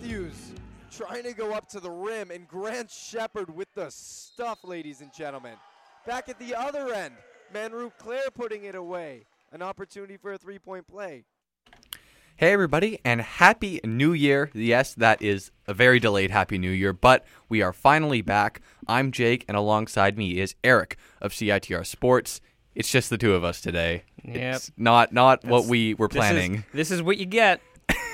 Matthews trying to go up to the rim, and Grant Shepard with the stuff, ladies and gentlemen. Back at the other end, Manroop Clair putting it away. An opportunity for a three point play. Hey, everybody, and Happy New Year. Yes, that is a very delayed Happy New Year, but we are finally back. I'm Jake, and alongside me is Eric of CITR Sports. It's just the two of us today. Yep. It's not not what we were This is- planning. This is, what you get.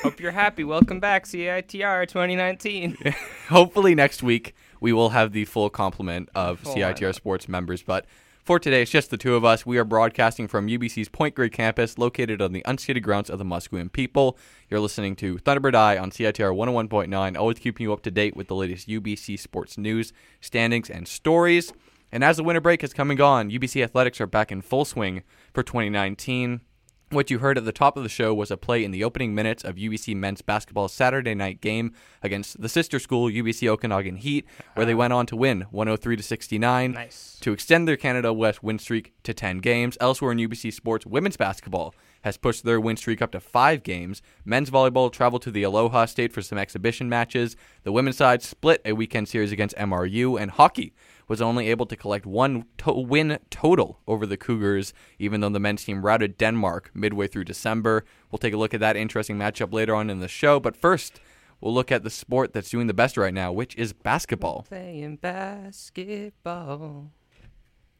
Hope you're happy. Welcome back, CITR 2019. Hopefully next week we will have the full complement of Full CITR lineup. Sports members, but for today it's just the two of us. We are broadcasting from UBC's Point Grey campus located on the unceded grounds of the Musqueam people. You're listening to Thunderbird Eye on CITR 101.9, always keeping you up to date with the latest UBC sports news, standings, and stories. And as the winter break has come and gone, UBC athletics are back in full swing for 2019. What you heard at the top of the show was a play in the opening minutes of UBC men's basketball's Saturday night game against the sister school UBC Okanagan Heat, where they ah. went on to win 103 to 69 nice. to extend their Canada West win streak to 10 games. Elsewhere in UBC sports, women's basketball has pushed their win streak up to five games. Men's volleyball traveled to the Aloha State for some exhibition matches. The women's side split a weekend series against MRU, and hockey was only able to collect one to- win total over the Cougars, even though the men's team routed Denmark midway through December. We'll take a look at that interesting matchup later on in the show, but first, we'll look at the sport that's doing the best right now, which is basketball. Playing basketball.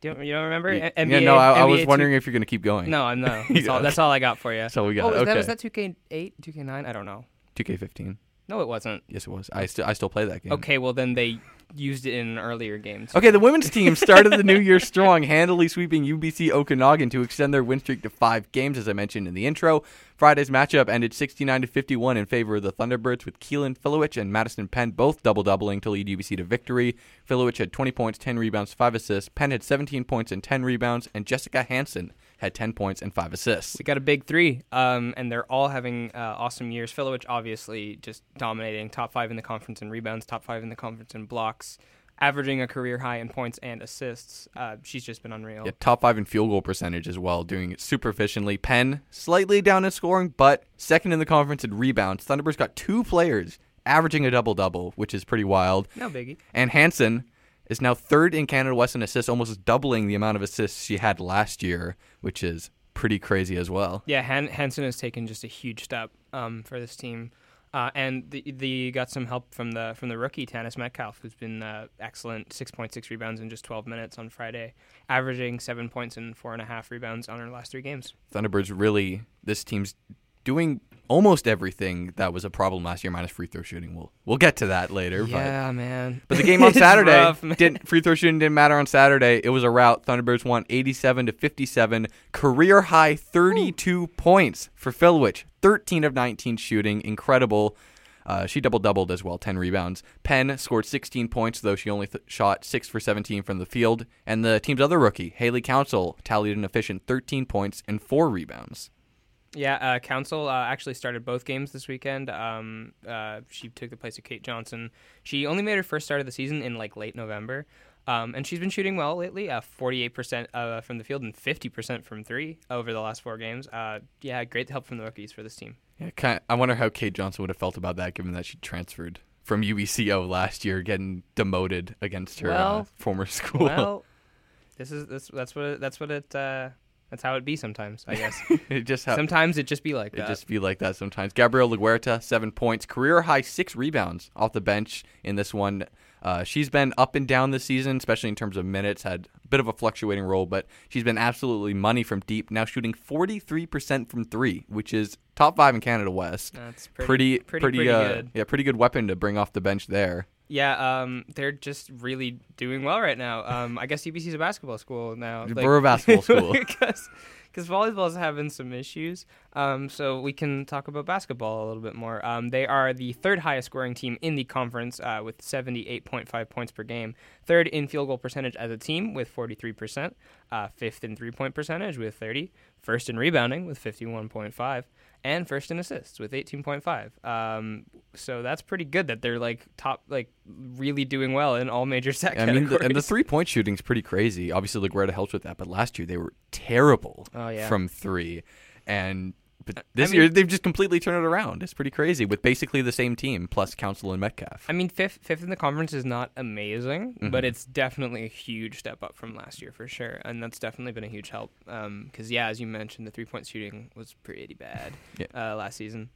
Do you, you don't remember? Yeah, NBA no, I, I was two- wondering if you're going to keep going. No, I'm no. That's, all, that's all I got for you. So we got. Oh, was okay. that, was that 2K8, 2K9? I don't know. 2K15. No, it wasn't. Yes, it was. I still I still play that game. Okay, well then they used it in an earlier game. so- Okay, the women's team started the new year strong, handily sweeping UBC Okanagan to extend their win streak to five games, as I mentioned in the intro. Friday's matchup ended 69 to 51 in favor of the Thunderbirds, with Keelan Filewich and Madison Penn both double doubling to lead UBC to victory. Filewich had 20 points, 10 rebounds, 5 assists. Penn had 17 points and 10 rebounds, and Jessica Hansen had 10 points and 5 assists. We got a big three, um, and they're all having uh, awesome years. Filewich obviously just dominating, top five in the conference in rebounds, top five in the conference in blocks, averaging a career high in points and assists. Uh, she's just been unreal. Yeah, top five in field goal percentage as well, doing it super efficiently. Penn slightly down in scoring, but second in the conference in rebounds. Thunderbirds got two players averaging a double double, which is pretty wild. No biggie. And Hansen is now third in Canada West in assists, almost doubling the amount of assists she had last year, which is pretty crazy as well. Yeah, Han- Hansen has taken just a huge step um, for this team, uh, and the, the got some help from the from the rookie Tanis Metcalf, who's been uh, excellent. Six point six rebounds in just twelve minutes on Friday, averaging seven points and four and a half rebounds on her last three games. Thunderbirds really, this team's doing almost everything that was a problem last year, minus free throw shooting. We'll we'll get to that later. but- Yeah, man. But the game on Saturday rough, didn't free throw shooting didn't matter on Saturday. It was a rout. Thunderbirds won 87 to 57. Career high 32 points for Filewich. 13 of 19 shooting. Incredible. Uh, she double doubled as well, 10 rebounds. Penn scored 16 points, though she only th- shot 6 for 17 from the field. And the team's other rookie, Haley Council, tallied an efficient 13 points and 4 rebounds. Yeah, uh, Council uh, actually started both games this weekend. Um, uh, she took the place of Kate Johnson. She only made her first start of the season in like late November, um, and she's been shooting well lately. Uh, Forty-eight percent uh, from the field and fifty percent from three over the last four games. Uh, yeah, great help from the rookies for this team. Yeah, kind I wonder how Kate Johnson would have felt about that, given that she transferred from UBCO last year, getting demoted against her uh, Well, former school. Well, this is this, that's what it, that's what it uh, that's how it be sometimes. I guess it just ha- sometimes it just be like it that. just be like that sometimes. Gabrielle LaGuerta, seven points, career high six rebounds off the bench in this one. Uh, she's been up and down this season, especially in terms of minutes. Had a bit of a fluctuating role, but she's been absolutely money from deep. Now shooting 43% from three, which is top five in Canada West. that's Pretty, pretty pretty, pretty uh, good. yeah, pretty good weapon to bring off the bench there. Yeah, um, they're just really doing well right now. Um, I guess UBC's a basketball school now. We're a basketball school. because volleyball's having some issues. Um, so we can talk about basketball a little bit more. Um, they are the third highest scoring team in the conference uh, with 78.5 points per game. Third in field goal percentage as a team with 43%. Uh, fifth in three point percentage with 30. First in rebounding with 51.5. And first in assists with 18.5. Um, so that's pretty good that they're like top, like really doing well in all major set I mean, the, and the three point shooting is pretty crazy. Obviously, LaGuerta helps with that, but last year they were terrible Oh, yeah. from three, and But this mean- year they've just completely turned it around. It's pretty crazy with basically the same team plus Council and Metcalf. I mean, fifth fifth in the conference is not amazing, but Mhm. it's definitely a huge step up from last year for sure, and that's definitely been a huge help. Because yeah, as you mentioned, the three point shooting was pretty bad Yeah. uh, last season.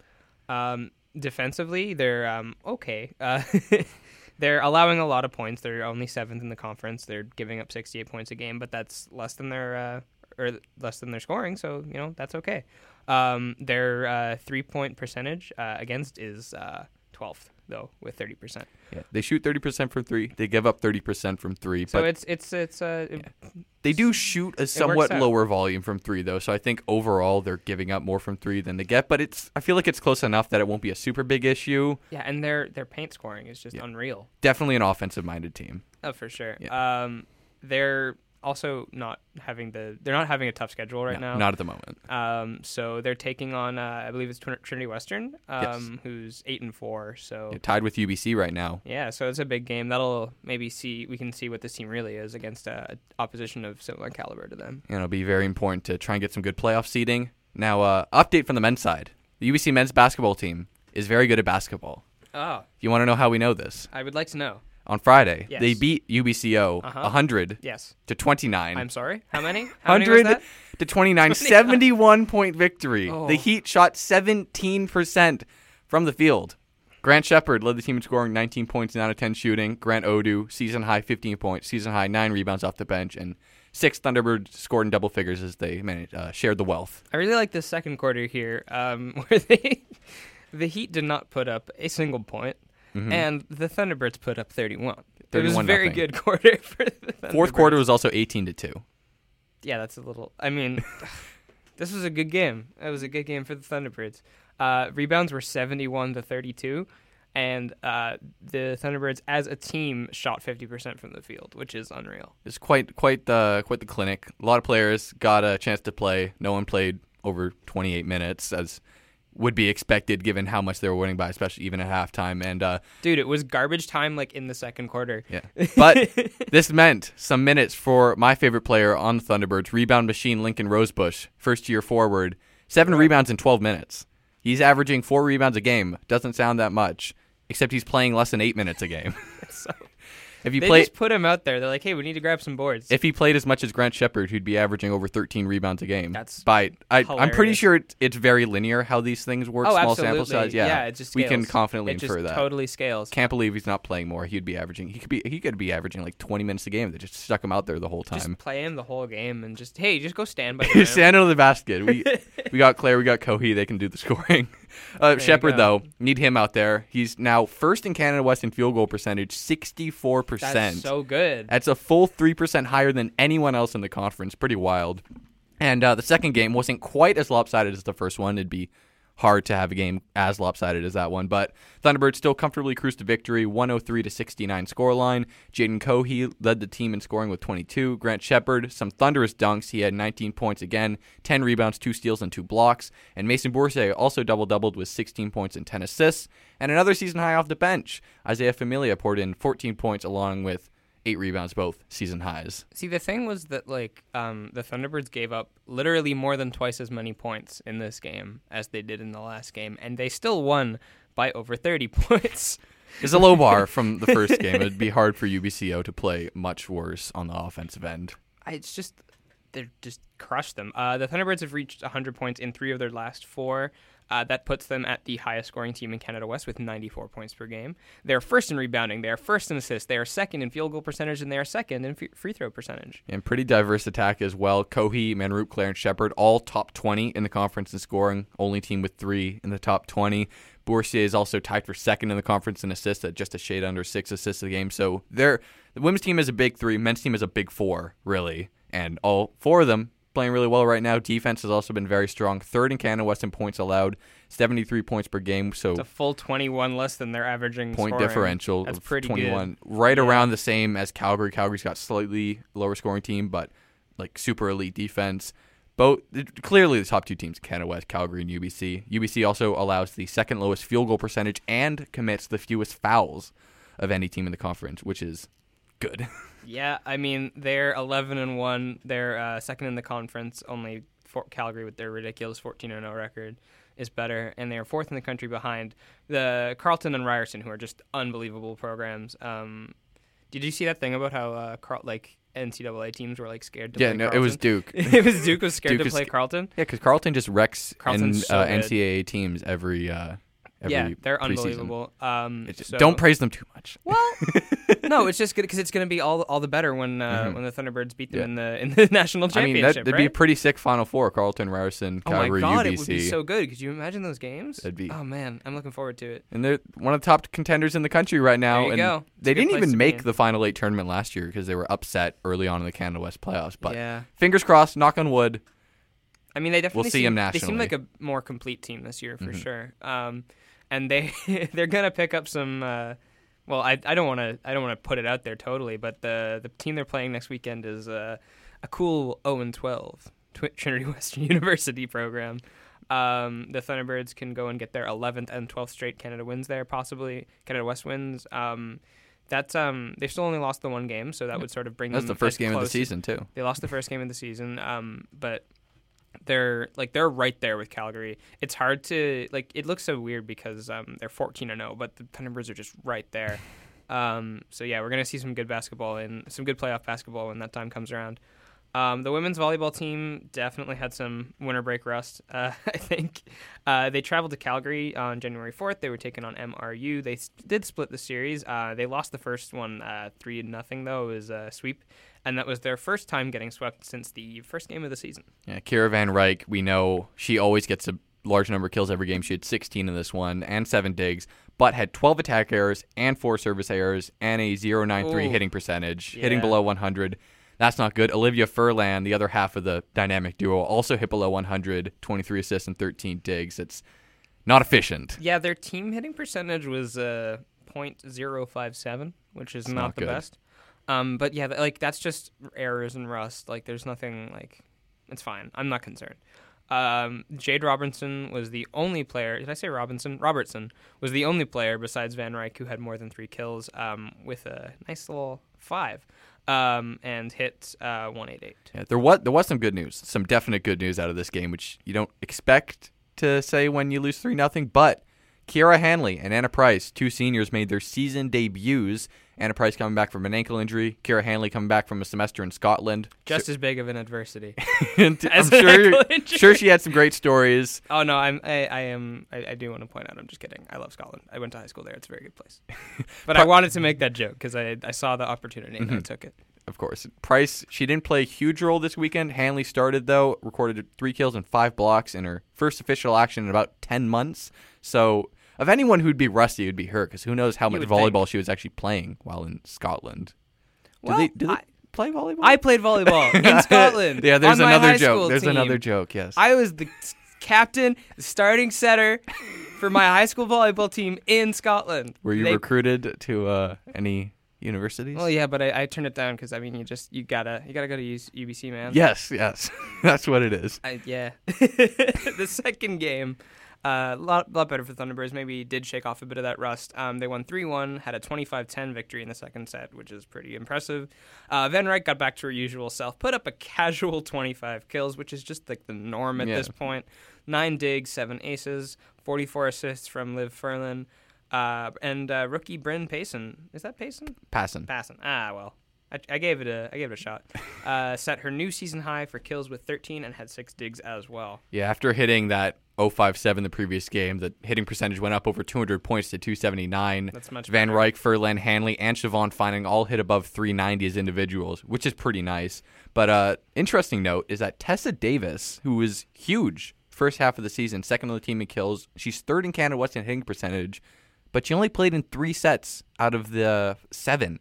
Um, defensively, they're um, okay. Uh, they're allowing a lot of points. They're only seventh in the conference. They're giving up sixty eight points a game, but that's less than their uh, or less than their scoring. So you know that's okay. Um, their uh, three point percentage uh, against is twelfth though with thirty percent. Yeah, they shoot thirty percent from three. They give up thirty percent from three, So but it's it's it's uh, it- they do shoot a somewhat lower volume from three, though. So I think overall they're giving up more from three than they get. But it's I feel like it's close enough that it won't be a super big issue. yeah, and their their paint scoring is just Yeah. unreal. Definitely an offensive-minded team. Oh, for sure. Yeah. Um, they're also not having the they're not having a tough schedule right No, now. Not at the moment. Um, so they're taking on uh, I believe it's Trin- Trinity Western, um, Yes. who's eight and four. So Yeah, tied with UBC right now. yeah, so it's a big game. That'll maybe see we can see what this team really is against a opposition of similar caliber to them. And it'll be very important to try and get some good playoff seeding. Now, uh, update from the men's side: the UBC men's basketball team is very good at basketball. Oh, You want to know how we know this? I would like to know. On Friday, Yes. they beat UBCO Uh-huh. 100 Yes, to 29. I'm sorry. How many? How many was 100 that? to 29, 29. 71 point victory. Oh. The Heat shot 17% from the field. Grant Shepard led the team in scoring 19 points, 9 out of 10 shooting. Grant Audu, season high 15 points, season high 9 rebounds off the bench, and six Thunderbirds scored in double figures as they managed, uh, shared the wealth. I really like the second quarter here, um, where they the Heat did not put up a single point, Mhm. and the Thunderbirds put up 31. It was a very nothing. good quarter for the Thunderbirds. Fourth quarter was also 18 to 2. Yeah, that's a little. I mean, this was a good game. It was a good game for the Thunderbirds. Uh, rebounds were 71 to 32, and uh, the Thunderbirds as a team shot 50% from the field, which is unreal. It's quite quite the quite the clinic. A lot of players got a chance to play. No one played over 28 minutes as would be expected given how much they were winning by, especially even at halftime. And uh, Dude, it was garbage time like in the second quarter. yeah, but this meant some minutes for my favorite player on the Thunderbirds, rebound machine Lincoln Rosebush, first year forward, seven rebounds in 12 minutes. He's averaging four rebounds a game. Doesn't sound that much, except he's playing less than eight minutes a game. so, if you they play, just put him out there. They're like, hey, we need to grab some boards. if he played as much as Grant Shepard, who'd be averaging over 13 rebounds a game. That's by I, I'm pretty sure it's, it's very linear how these things work. oh, small absolutely. sample size. Yeah, it just we can confidently it infer just that. totally scales. Can't believe he's not playing more. He'd be averaging. He could be. He could be averaging like 20 minutes a game. They just stuck him out there the whole time. Just play him the whole game and just hey, just go stand by the. Stand under the basket. We we got Clair. We got Cohee. They can do the scoring. Uh, Shepard though, need him out there. He's now first in Canada West in field goal percentage, 64 percent. That's so good. That's a full 3% higher than anyone else in the conference. Pretty wild. And uh, the second game wasn't quite as lopsided as the first one. It'd be hard to have a game as lopsided as that one. But Thunderbirds still comfortably cruised to victory, 103 to 69 scoreline. Jaden Cohee led the team in scoring with 22. Grant Shepard, some thunderous dunks. He had 19 points again, 10 rebounds, 2 steals, and 2 blocks. And Mason Bourcier also double doubled with 16 points and 10 assists. And another season high off the bench. Isaiah Familia poured in 14 points along with eight rebounds, both season highs. See, the thing was that like um, the Thunderbirds gave up literally more than twice as many points in this game as they did in the last game, and they still won by over thirty points. It's a low bar from the first game. It'd be hard for UBCO to play much worse on the offensive end. I- It's just they just crushed them. Uh, the Thunderbirds have reached 100 points in three of their last four. Uh, that puts them at the highest scoring team in Canada West with 94 points per game. They're first in rebounding. They are first in assists. They are second in field goal percentage, and they are second in f- free throw percentage. And pretty diverse attack as well. Cohee, Manroop, Clair, and Shepard all top 20 in the conference in scoring. Only team with three in the top 20. Bourcier is also tied for second in the conference in assists at just a shade under six assists a game. So they're, the women's team is a big three. Men's team is a big four, really. And all four of them playing really well right now. Defense has also been very strong. Third in Canada West in points allowed, 73 points per game. So It's a full 21 less than their averaging point scoring. differential That's of pretty 21 right Yeah. around the same as calgary calgary's got slightly lower scoring team but like super elite defense both clearly the top two teams canada west calgary and ubc ubc also allows the second lowest field goal percentage and commits the fewest fouls of any team in the conference which is good Yeah, I mean they're 11 and one. They're uh, second in the conference, only Fort Calgary with their ridiculous 14 and 0 record is better, and they are fourth in the country behind the Carleton and Ryerson, who are just unbelievable programs. Um, did you see that thing about how uh, Carl, like NCAA teams were like scared to Yeah, play no, it was Duke. it was Duke was scared Duke to play Carleton. Yeah, because Carleton just wrecks Carleton's N- so uh. NCAA teams every uh, every yeah, they're preseason. unbelievable. Um, just- so- Don't praise them too much. Well, no, it's just good because it's going to be all all the better when uh, Mhm. when the Thunderbirds beat them Yeah. in the in the national championship. I mean, that'd be a pretty sick Final Four. Carlton, Ryerson, oh my Calgary, god, UBC. it would be so good. Could you imagine those games? That'd be- Oh man, I'm looking forward to it. and they're one of the top contenders in the country right now. There you and go. They didn't even make the Final Eight tournament last year because they were upset early on in the Canada West playoffs. But yeah, fingers crossed, knock on wood. I mean they definitely we'll see seem, 'em They seem like a more complete team this year for Mhm. sure. Um, and they they're gonna pick up some. Uh, well, I I don't want to I don't want to put it out there totally, but the the team they're playing next weekend is uh, a cool 0 and 12 Trinity Western University program. Um, the Thunderbirds can go and get their 11th and 12th straight Canada wins there, possibly Canada West wins. Um, that's um, they've still only lost the one game, so that would sort of bring That's them the first game of the season too. they lost the first game of the season, um, but they're like they're right there with Calgary. It's hard to like. It looks so weird because um, they're 14 and 0, but the Thunderbirds are just right there. Um, so yeah, we're gonna see some good basketball and some good playoff basketball when that time comes around. Um, the women's volleyball team definitely had some winter break rust. Uh, I think uh, they traveled to Calgary on January 4th. They were taken on MRU. They did split the series. Uh, they lost the first one uh, three nothing though. It was a sweep, and that was their first time getting swept since the first game of the season. Yeah, Kira Van Ryk, we know she always gets a large number of kills every game. She had 16 in this one and seven digs, but had 12 attack errors and four service errors and a 093 Ooh. hitting percentage, hitting below 100. That's not good. Olivia Furlan, the other half of the dynamic duo, also hit below 100, 23 assists and 13 digs. It's not efficient. Yeah, their team hitting percentage was uh, .057, which is not, not the good. best. Um, but yeah, like that's just errors and rust. Like there's nothing like it's fine. I'm not concerned. Um, Jade Robinson was the only player. Did I say Robinson? Robertson was the only player besides Van Ryk who had more than three kills um, with a nice little five um, and hit uh, 188. Yeah, there was there was some good news, some definite good news out of this game, which you don't expect to say when you lose three nothing. But Kiara Hanley and Anna Price, two seniors, made their season debuts. Anna Price coming back from an ankle injury, Kiara Hanley coming back from a semester in Scotland. Just as big of an adversity. And I'm an sure sure she had some great stories. Oh no, I'm I, I am I, I do want to point out. I'm just kidding. I love Scotland. I went to high school there. It's a very good place. But I wanted to make that joke because I I saw the opportunity and I mm-hmm. took it. Of course, Price. She didn't play a huge role this weekend. Hanley started though, recorded three kills and five blocks in her first official action in about ten months. So, of anyone who'd be rusty, it'd be her because who knows how much volleyball she was actually playing while in Scotland. Do Well, they I- play volleyball? I played volleyball in Scotland. yeah, there's another joke. There's team. another joke. Yes. I was the captain, the starting setter for my high school volleyball team in Scotland. Were you They- recruited to uh, any universities? Well, yeah, but I, I turned it down because I mean, you just you gotta you gotta go to UBC, man. Yes, yes. That's what it is. I, yeah. the second game, a uh, lot, lot better for Thunderbirds. Maybe did shake off a bit of that rust. Um, they won 3 1, had a 25 10 victory in the second set, which is pretty impressive. Uh, Van Ryk got back to her usual self, put up a casual 25 kills, which is just like the norm at Yeah. this point. Nine digs, seven aces, 44 assists from Liv Furlan. Uh, and uh, rookie Bryn Payson. Is that Payson? Passing. Passing. Ah, well. I, I gave it a I gave it a shot. Uh, set her new season high for kills with 13 and had six digs as well. Yeah, after hitting that 057 the previous game, the hitting percentage went up over 200 points to 279. That's much Van better. Ryk, Furlan, Hanley, and Siobhan finding all hit above 390 as individuals, which is pretty nice. But uh, interesting note is that Tessa Davis, who was huge first half of the season, second on the team in kills, she's third in Canada West in hitting percentage, but she only played in three sets out of the seven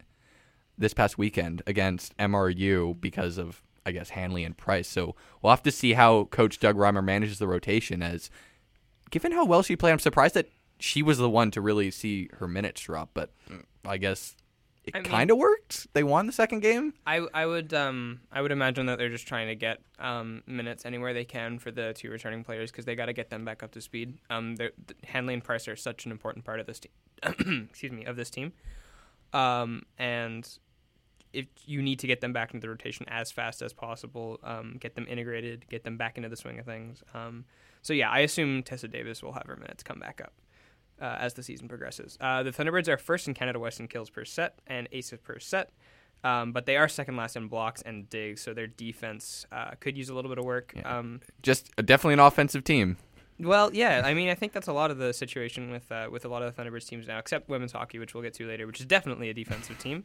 this past weekend against MRU because of I guess Hanley and Price. So we'll have to see how Coach Doug Reimer manages the rotation. As given how well she played, I'm surprised that she was the one to really see her minutes drop. But I guess it I mean- kind of worked. They won the second game. I, I would um I would imagine that they're just trying to get um minutes anywhere they can for the two returning players because they got to get them back up to speed. Um, Hanley and Price are such an important part of this team. excuse me, of this team. Um, and if you need to get them back into the rotation as fast as possible, um, get them integrated, get them back into the swing of things. Um, so yeah, I assume Tessa Davis will have her minutes come back up uh, as the season progresses. Uh, the Thunderbirds are first in Canada West in kills per set and aces per set. Um, but they are second last in blocks and digs, so their defense uh, could use a little bit of work. Yeah. Um, Just uh, definitely an offensive team. well, yeah, I mean, I think that's a lot of the situation with uh, with a lot of the Thunderbirds teams now, except women's hockey, which we'll get to later, which is definitely a defensive team.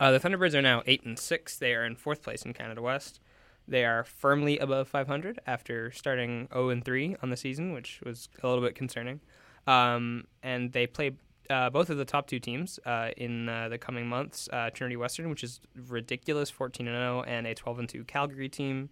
Uh, the Thunderbirds are now eight and six. They are in fourth place in Canada West. They are firmly above 500 after starting 0 and 3 on the season, which was a little bit concerning. Um, and they play uh, both of the top two teams uh, in uh, the coming months. Uh, Trinity Western, which is ridiculous, 14 and 0, and a 12 and 2 Calgary team.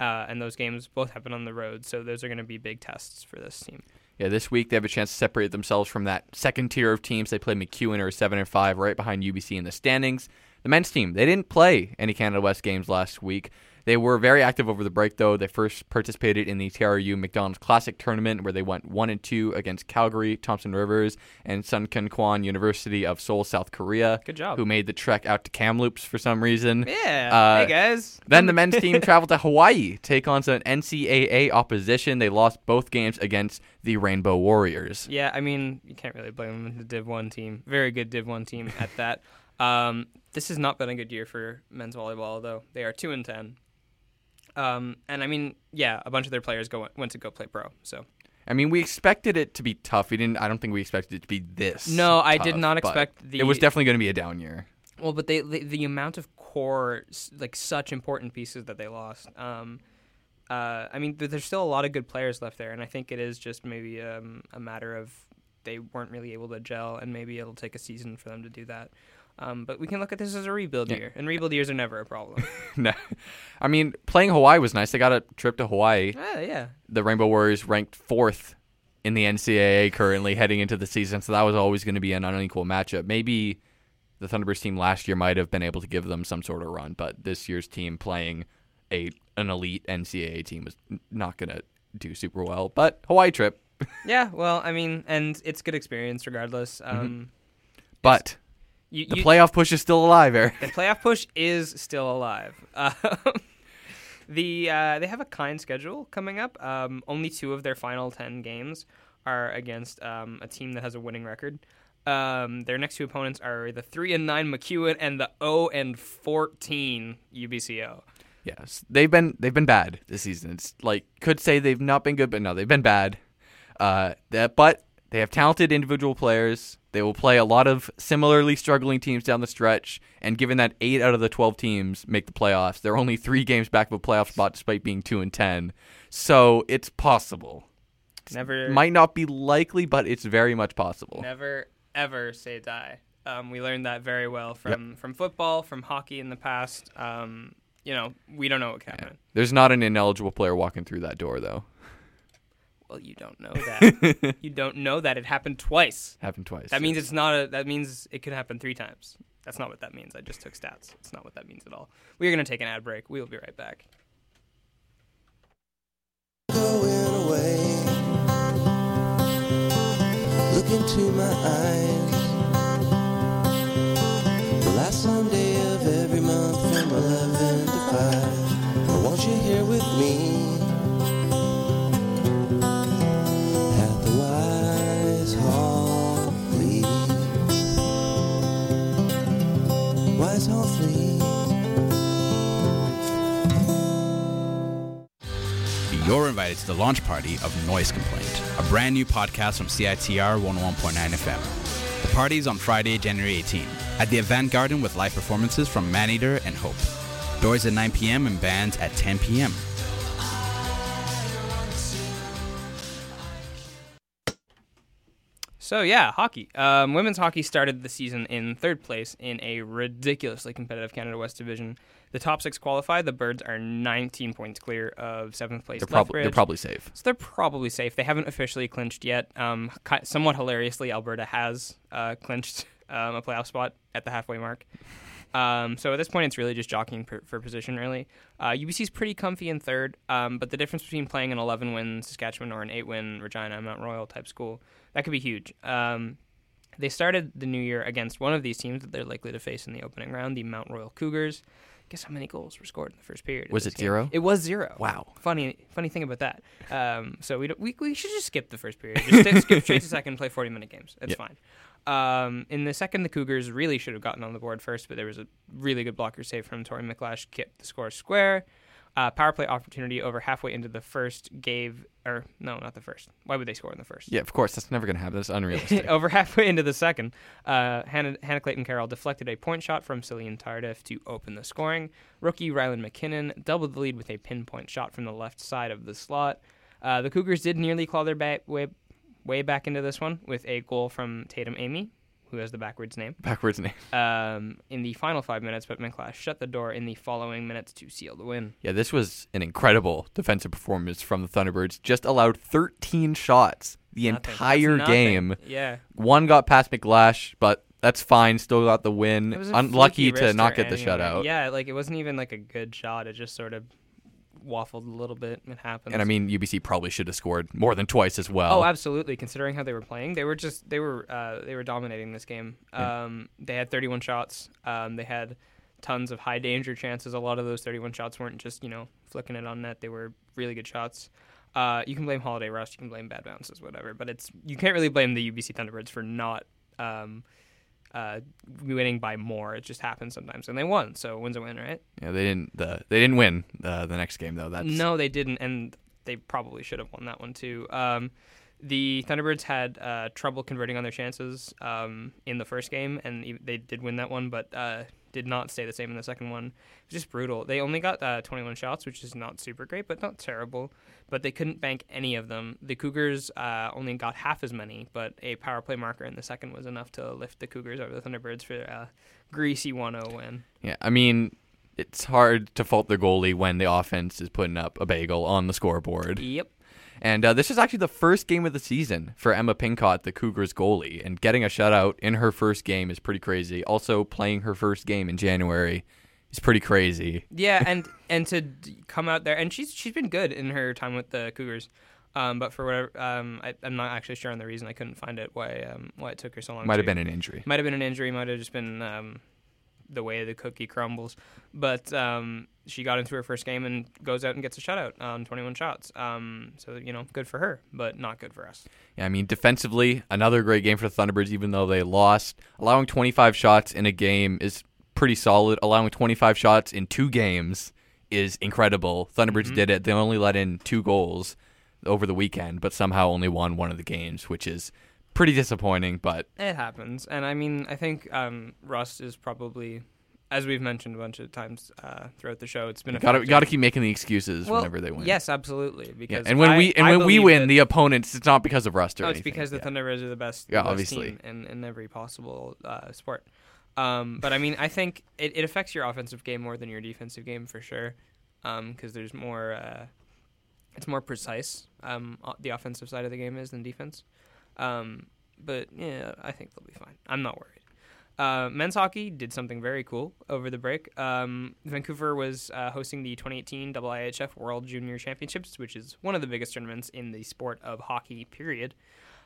Uh, and those games both happen on the road, so those are going to be big tests for this team. Yeah, this week they have a chance to separate themselves from that second tier of teams. They play MacEwan or seven and five, right behind UBC in the standings. The men's team they didn't play any Canada West games last week. They were very active over the break, though. They first participated in the TRU McDonald's Classic tournament, where they went one and two against Calgary, Thompson Rivers, and Sungkyunkwan University of Seoul, South Korea. Good job. Who made the trek out to Kamloops for some reason. Yeah. Uh, hey, guys. Then the men's team traveled to Hawaii, take on some NCAA opposition. They lost both games against the Rainbow Warriors. Yeah, I mean, you can't really blame them. The Div 1 team. Very good Div 1 team at that. Um, this has not been a good year for men's volleyball, though. They are 2 and 10. Um, and I mean, yeah, a bunch of their players go went to go play pro. So I mean, we expected it to be tough. We didn't. I don't think we expected it to be this. No, I did not expect the- It was definitely going to be a down year. Well, but they, the the amount of core like such important pieces that they lost. Um, uh, I mean, there's still a lot of good players left there, and I think it is just maybe um, a matter of they weren't really able to gel, and maybe it'll take a season for them to do that. Um, but we can look at this as a rebuild Yeah. year, and rebuild years are never a problem. no, I mean, playing Hawaii was nice. They got a trip to Hawaii. ah, yeah, The Rainbow Warriors ranked fourth in the NCAA currently heading into the season, so that was always going to be an unequal matchup. Maybe the Thunderbirds team last year might have been able to give them some sort of run, but this year's team playing a an elite NCAA team was not going to do super well. But Hawaii trip, yeah. Well, I mean, and it's good experience regardless. Um, but you, the you- playoff push is still alive, Eric. the playoff push is still alive. Um, the uh, they have a kind schedule coming up. Um, only two of their final ten games are against um, a team that has a winning record. Um, their next two opponents are the three and nine MacEwan and the zero and fourteen UBCO. Yes, they've been they've been bad this season. It's like could say they've not been good, but no, they've been bad. Uh, that, but they have talented individual players. They will play a lot of similarly struggling teams down the stretch. And given that eight out of the twelve teams make the playoffs, they're only three games back of a playoff spot, despite being two and ten. So it's possible. Never, Might not be likely, but it's very much possible. never, ever say die. Um, we learned that very well from from football, from hockey in the past. Um, you know, we don't know what can happen. There's not an ineligible player walking through that door, though. Well, you don't know that. you don't know that it happened twice. Happened twice. That means it's not a. That means it could happen three times. That's not what that means. I just took stats. It's not what that means at all. We are going to take an ad break. We will be right back. going away. Look into my eyes. The last Sunday of every month from 11 to 5. I want you here with me. You're invited to the launch party of Noise Complaint, a brand new podcast from CITR 101.9 FM. The party is on Friday, January 18, at the Event Garden with live performances from Maneater and Hope. Doors at 9 p.m. and bands at 10 p.m. So yeah, hockey. Um, women's hockey started the season in third place in a ridiculously competitive Canada West division. The top six qualify. The Birds are 19 points clear of seventh place. they're, probably they're probably safe. So they're probably safe. They haven't officially clinched yet. Um, somewhat hilariously, Alberta has uh, clinched um, a playoff spot at the halfway mark. Um, so at this point, it's really just jockeying for, for position, really. Uh, UBC's pretty comfy in third, um, but the difference between playing an 11 win Saskatchewan or an 8 win Regina Mount Royal type school, that could be huge. Um, They started the new year against one of these teams that they're likely to face in the opening round, the Mount Royal Cougars. Guess how many goals were scored in the first period? Was it game? zero? It was zero. Wow. Funny, funny thing about that. Um, so we, don't, we we should just skip the first period. Just skip, skip straight to second. Play forty minute games. It's Yep. fine. Um, in the second, the Cougars really should have gotten on the board first, but there was a really good blocker save from Tori Micklash, kept the score square. Uh, power play opportunity over halfway into the first gave, or no, not the first. Why would they score in the first? Yeah, of course. That's never going to happen. That's unrealistic. Over halfway into the second, uh, Hannah, Hannah Clayton Carroll deflected a point shot from Cillian Tardif to open the scoring. Rookie Rylan McKinnon doubled the lead with a pinpoint shot from the left side of the slot. Uh, the Cougars did nearly claw their ba- way, way back into this one with a goal from Tatum Amy, who has the backwards name, Backwards name. um, in the final five minutes, but Micklash shut the door in the following minutes to seal the win. Yeah, this was an incredible defensive performance from the Thunderbirds. Just allowed 13 shots the Nothing. Entire game. Yeah. One got past Micklash, but that's fine. Still got the win. It was a Unlucky to not get the anyway. shutout. Yeah, like it wasn't even like a good shot. It just sort of waffled a little bit. And it happens. And I mean, UBC probably should have scored more than twice as well. Oh, absolutely. Considering how they were playing, they were just they were uh, they were dominating this game. Yeah. Um, they had 31 shots. Um, they had tons of high danger chances. A lot of those 31 shots weren't just you know flicking it on net. They were really good shots. Uh, you can blame Holiday Rust. You can blame bad bounces, whatever. But it's you can't really blame the UBC Thunderbirds for not um, uh, winning by more. It just happens sometimes, and they won. So wins a win, right? Yeah, they didn't. The they didn't win uh, the next game though. That's No, they didn't, and they probably should have won that one too. Um, the Thunderbirds had uh, trouble converting on their chances um, in the first game, and they did win that one, but uh, did not stay the same in the second one. It was just brutal. They only got uh, 21 shots, which is not super great, but not terrible. But they couldn't bank any of them. The Cougars uh, only got half as many, but a power play marker in the second was enough to lift the Cougars over the Thunderbirds for a greasy 1-0 win. Yeah, I mean, it's hard to fault the goalie when the offense is putting up a bagel on the scoreboard. Yep. And uh, this is actually the first game of the season for Emma Pincott, the Cougars goalie, and getting a shutout in her first game is pretty crazy. Also, playing her first game in January is pretty crazy. Yeah, and and to come out there, and she's she's been good in her time with the Cougars, um, but for whatever, um, I, I'm not actually sure on the reason. I couldn't find it why um, why it took her so long. Might have been an injury. might have been an injury, might have just been um, the way the cookie crumbles. But um, she got into her first game and goes out and gets a shutout on 21 shots. Um, so you know, good for her, but not good for us. Yeah, I mean, defensively, another great game for the Thunderbirds, even though they lost. Allowing 25 shots in a game is pretty solid. Allowing 25 shots in two games is incredible. Thunderbirds Mhm. did it. They only let in two goals over the weekend, but somehow only won one of the games, which is pretty disappointing. But It happens, and I mean, I think um, Rust is probably, as we've mentioned a bunch of times uh, throughout the show, it's been got to got to keep making the excuses Well, whenever they win. Yes, absolutely. Yeah, Because and when I- we and I when we win, the opponents, it's not because of rust or no, it's anything. because the Yeah. Thunderbirds are the best, Yeah, the best obviously. team in, in every possible uh, sport. Um, but I mean, I think it, it affects your offensive game more than your defensive game for sure, because there's more, uh, it's more precise. Um, the offensive side of the game is than defense. Um, but yeah, I think they'll be fine. I'm not worried. Uh, men's hockey did something very cool over the break. Um, Vancouver was uh, hosting the 2018 IIHF World Junior Championships, which is one of the biggest tournaments in the sport of hockey, period.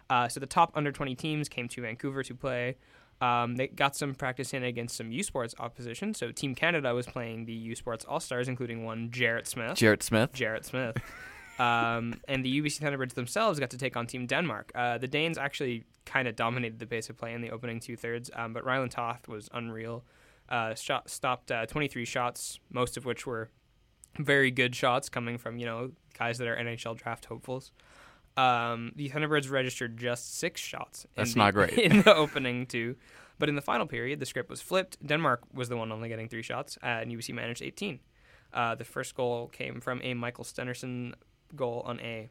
Uh, so the top under 20 teams came to Vancouver to play. Um, they got some practice in against some U Sports opposition. So Team Canada was playing the U Sports All Stars, including one Jarrett Smith. Jarrett Smith. Jarrett Smith. um, and the UBC Thunderbirds themselves got to take on Team Denmark. Uh, the Danes actually kind of dominated the pace of play in the opening two thirds, um, but Ryland Toth was unreal. Uh, shot, stopped uh, 23 shots, most of which were very good shots coming from you know guys that are NHL draft hopefuls. Um, the Thunderbirds registered just six shots. in That's the- not great. in the opening two, but in the final period, the script was flipped. Denmark was the one only getting three shots, uh, and UBC managed 18. Uh, the first goal came from a Michael Stenerson goal on a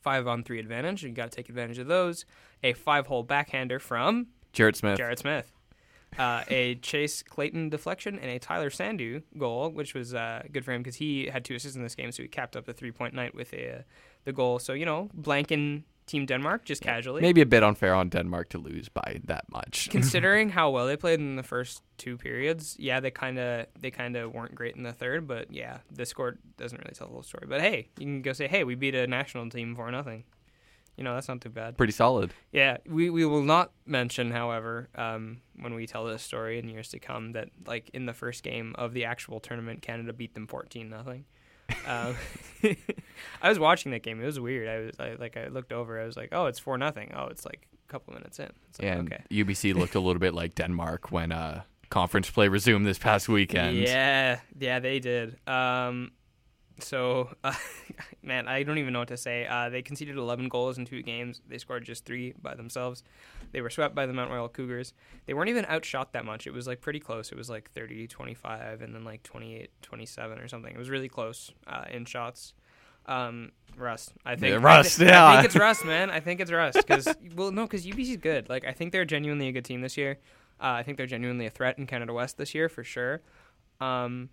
five on three advantage. You got to take advantage of those. A five hole backhander from Jarrett Smith. Jarrett Smith. Uh, a Chase Clayton deflection and a Tyler Sandu goal, which was uh, good for him because he had two assists in this game, so he capped up the three point night with a, uh, the goal. So you know, blanking Team Denmark just casually. Maybe a bit unfair on Denmark to lose by that much. Considering how well they played in the first two periods, yeah, they kind of they kind of weren't great in the third, but yeah, the score doesn't really tell the whole story. But hey, you can go say, hey, we beat a national team for nothing. You know, that's not too bad. Pretty solid. Yeah, we, we will not mention, however, um, when we tell this story in years to come, that like in the first game of the actual tournament, Canada beat them fourteen nothing. Um, I was watching that game. It was weird. I was I, like I looked over. I was like, oh, it's four nothing. Oh, it's like a couple minutes in. It's like, and okay. UBC looked a little bit like Denmark when uh, conference play resumed this past weekend. Yeah, yeah, they did. Um, so, uh, man, I don't even know what to say. Uh, they conceded 11 goals in two games. They scored just three by themselves. They were swept by the Mount Royal Cougars. They weren't even outshot that much. It was like pretty close. It was like 30 25 and then like 28 27 or something. It was really close uh, in shots. Um, Rust. I think Yeah, Rust, I, thi- yeah. I think it's Rust, man. I think it's Rust because well, no, because UBC's good. Like I think they're genuinely a good team this year. Uh, I think they're genuinely a threat in Canada West this year for sure. Um,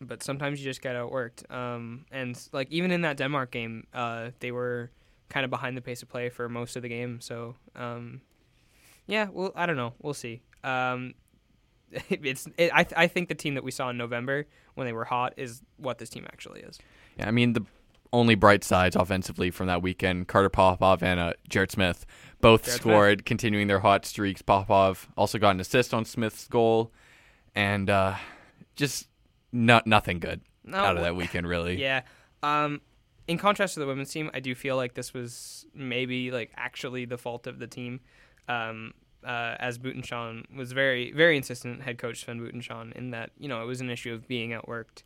but sometimes you just get outworked. Um, and like even in that Denmark game, uh, they were kind of behind the pace of play for most of the game. So um, yeah, well, I don't know. We'll see. Um, it's it, I th- I think the team that we saw in November when they were hot is what this team actually is. Yeah, I mean the only bright sides offensively from that weekend, Carter Popoff and uh, Jarrett Smith both Jarrett scored, continuing their hot streaks. Popoff also got an assist on Smith's goal, and uh, just not nothing good No, out of that weekend, really. Yeah. Um, in contrast to the women's team, I do feel like this was maybe like actually the fault of the team. Um, uh, as Butenschön was very, very insistent, head coach Sven Butenschön, in that you know it was an issue of being outworked.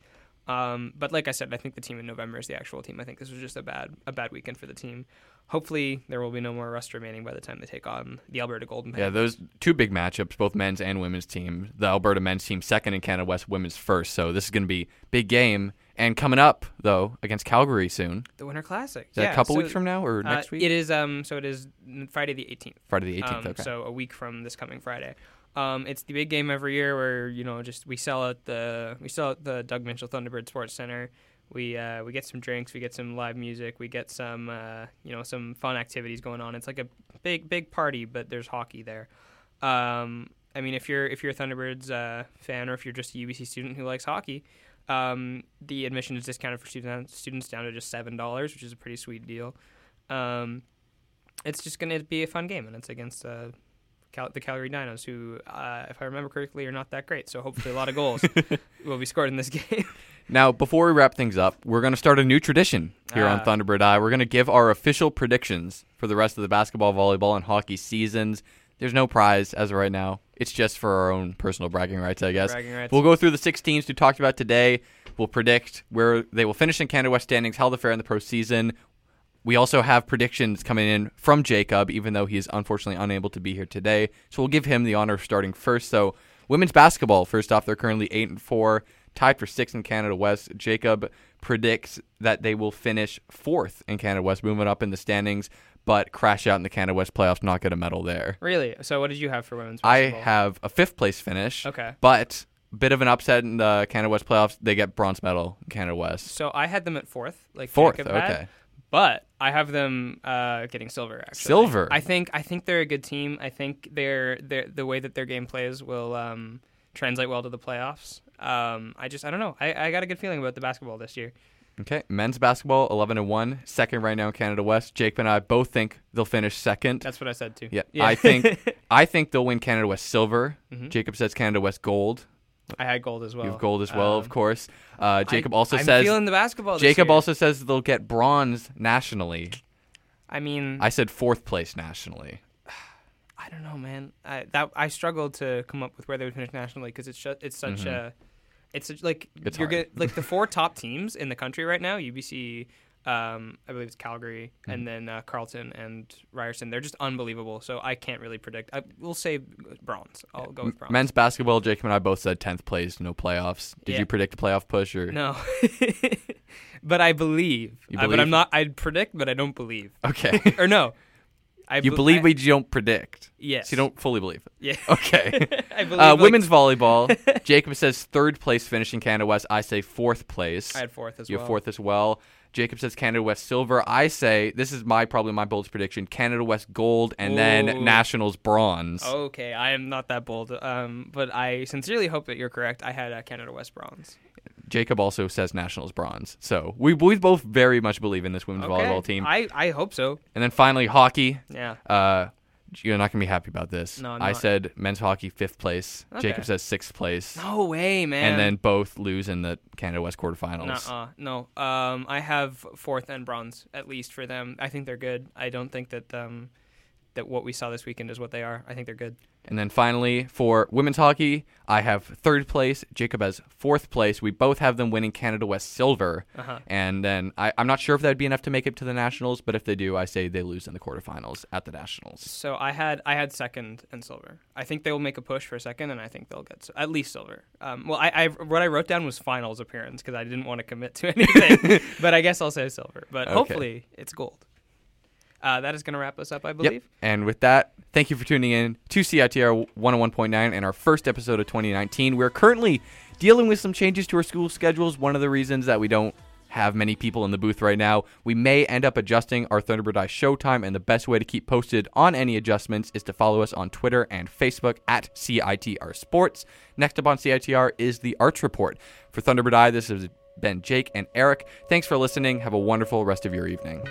Um, but like I said, I think the team in November is the actual team. I think this was just a bad, a bad weekend for the team. Hopefully, there will be no more rust remaining by the time they take on the Alberta Golden Yeah, those two big matchups, both men's and women's team. The Alberta men's team second and Canada West women's first. So this is going to be big game. And coming up though against Calgary soon. the Winter Classic. Is that yeah, a couple so, weeks from now or uh, next week? It is. Um, so it is Friday the 18th. Friday the 18th. Um, okay. So a week from this coming Friday. Um, it's the big game every year where you know just we sell out the we sell at the Doug Mitchell Thunderbird Sports Center. We uh, we get some drinks, we get some live music, we get some uh, you know some fun activities going on. It's like a big big party, but there's hockey there. Um, I mean, if you're if you're a Thunderbirds uh, fan or if you're just a UBC student who likes hockey, um, the admission is discounted for students students down to just seven dollars, which is a pretty sweet deal. Um, it's just going to be a fun game, and it's against uh, Cal- the Calgary Dinos, who, uh, if I remember correctly, are not that great. So hopefully, a lot of goals will be scored in this game. Now, before we wrap things up, we're going to start a new tradition here on Ah. Thunderbird Eye. We're going to give our official predictions for the rest of the basketball, volleyball, and hockey seasons. There's no prize as of right now. It's just for our own personal bragging rights, I guess. Rights. We'll go through the six teams we talked about today. We'll predict where they will finish in Canada West standings, how they'll fare in the pro season. We also have predictions coming in from Jacob, even though he is unfortunately unable to be here today. So we'll give him the honor of starting first. So women's basketball, first off, they're currently eight and four, tied for sixth in Canada West. Jacob predicts that they will finish fourth in Canada West, moving up in the standings, but crash out in the Canada West playoffs, not get a medal there. Really? So, what did you have for women's I have a fifth place finish. Okay. But bit of an upset in the Canada West playoffs. They get bronze medal in Canada West. So I had them at fourth, like Fourth, Jacob had, okay. But I have them uh, getting silver. Actually, Silver? I think I think they're a good team. I think they're, they're the way that their game plays will um, translate well to the playoffs. Um, I just I don't know. I, I got a good feeling about the basketball this year. Okay, men's basketball, eleven and one, second right now in Canada West. Jake and I both think they'll finish second. That's what I said too. yeah, I think I think they'll win Canada West silver. Mhm. Jacob says Canada West gold. I had gold as well. you have gold as well, Um, of course. Uh, Jacob I- also I'm says feeling the basketball. this Jacob year. also says they'll get bronze nationally. I mean, I said fourth place nationally. I don't know, man. I that I struggled to come up with where they would finish nationally because it's it's such Mhm. a it's such, like It's you're hard. like the four top teams in the country right now. UBC, um, I believe it's Calgary, Mm-hmm. and then uh, Carleton and Ryerson. They're just unbelievable. So I can't really predict. I will say bronze. I'll go with bronze. Men's basketball, Jacob and I both said tenth place, no playoffs. Did Yeah. you predict a playoff push or no, but I believe. You Uh, but? I'm not. I predict, but I don't believe. Okay. Or no, I you be- believe, I, but you don't predict. Yes. So you don't fully believe it. Yeah. Okay. I believe. Uh, like- women's volleyball. Jacob says third place finishing Canada West. I say fourth place. I had fourth as you well. have fourth as well. Jacob says Canada West silver. I say this is my probably my boldest prediction: Canada West gold, and Ooh. then Nationals bronze. Okay, I am not that bold, um, but I sincerely hope that you're correct. I had uh, Canada West bronze. Jacob also says Nationals bronze. So we we both very much believe in this women's Okay. volleyball team. I, I hope so. and then finally hockey. Yeah. Uh, you're not gonna be happy about this. No, I'm I not. said men's hockey fifth place. Okay. Jacob says sixth place. No way, man. And then both lose in the Canada West quarterfinals. Nuh-uh. No. Um, I have fourth and bronze at least for them. I think they're good. I don't think that um, that what we saw this weekend is what they are. I think they're good. And then finally, for women's hockey, I have third place. Jacob has fourth place. We both have them winning Canada West silver. Uh-huh. And then I, I'm not sure if that'd be enough to make it to the Nationals, but if they do, I say they lose in the quarterfinals at the Nationals. So I had I had second and silver. I think they will make a push for second, and I think they'll get at least silver. Um, well, I, I what I wrote down was finals appearance because I didn't want to commit to anything, but I guess I'll say silver. But Okay. hopefully it's gold. Uh, that is going to wrap us up, I believe. Yep. And with that, thank you for tuning in to CITR 101.9 and our first episode of 2019. We're currently dealing with some changes to our school schedules. One of the reasons that we don't have many people in the booth right now, we may end up adjusting our Thunderbird Eye showtime, and the best way to keep posted on any adjustments is to follow us on Twitter and Facebook at CITR Sports. Next up on CITR is the Arts Report. For Thunderbird Eye, this has been Jake and Eric. Thanks for listening. Have a wonderful rest of your evening.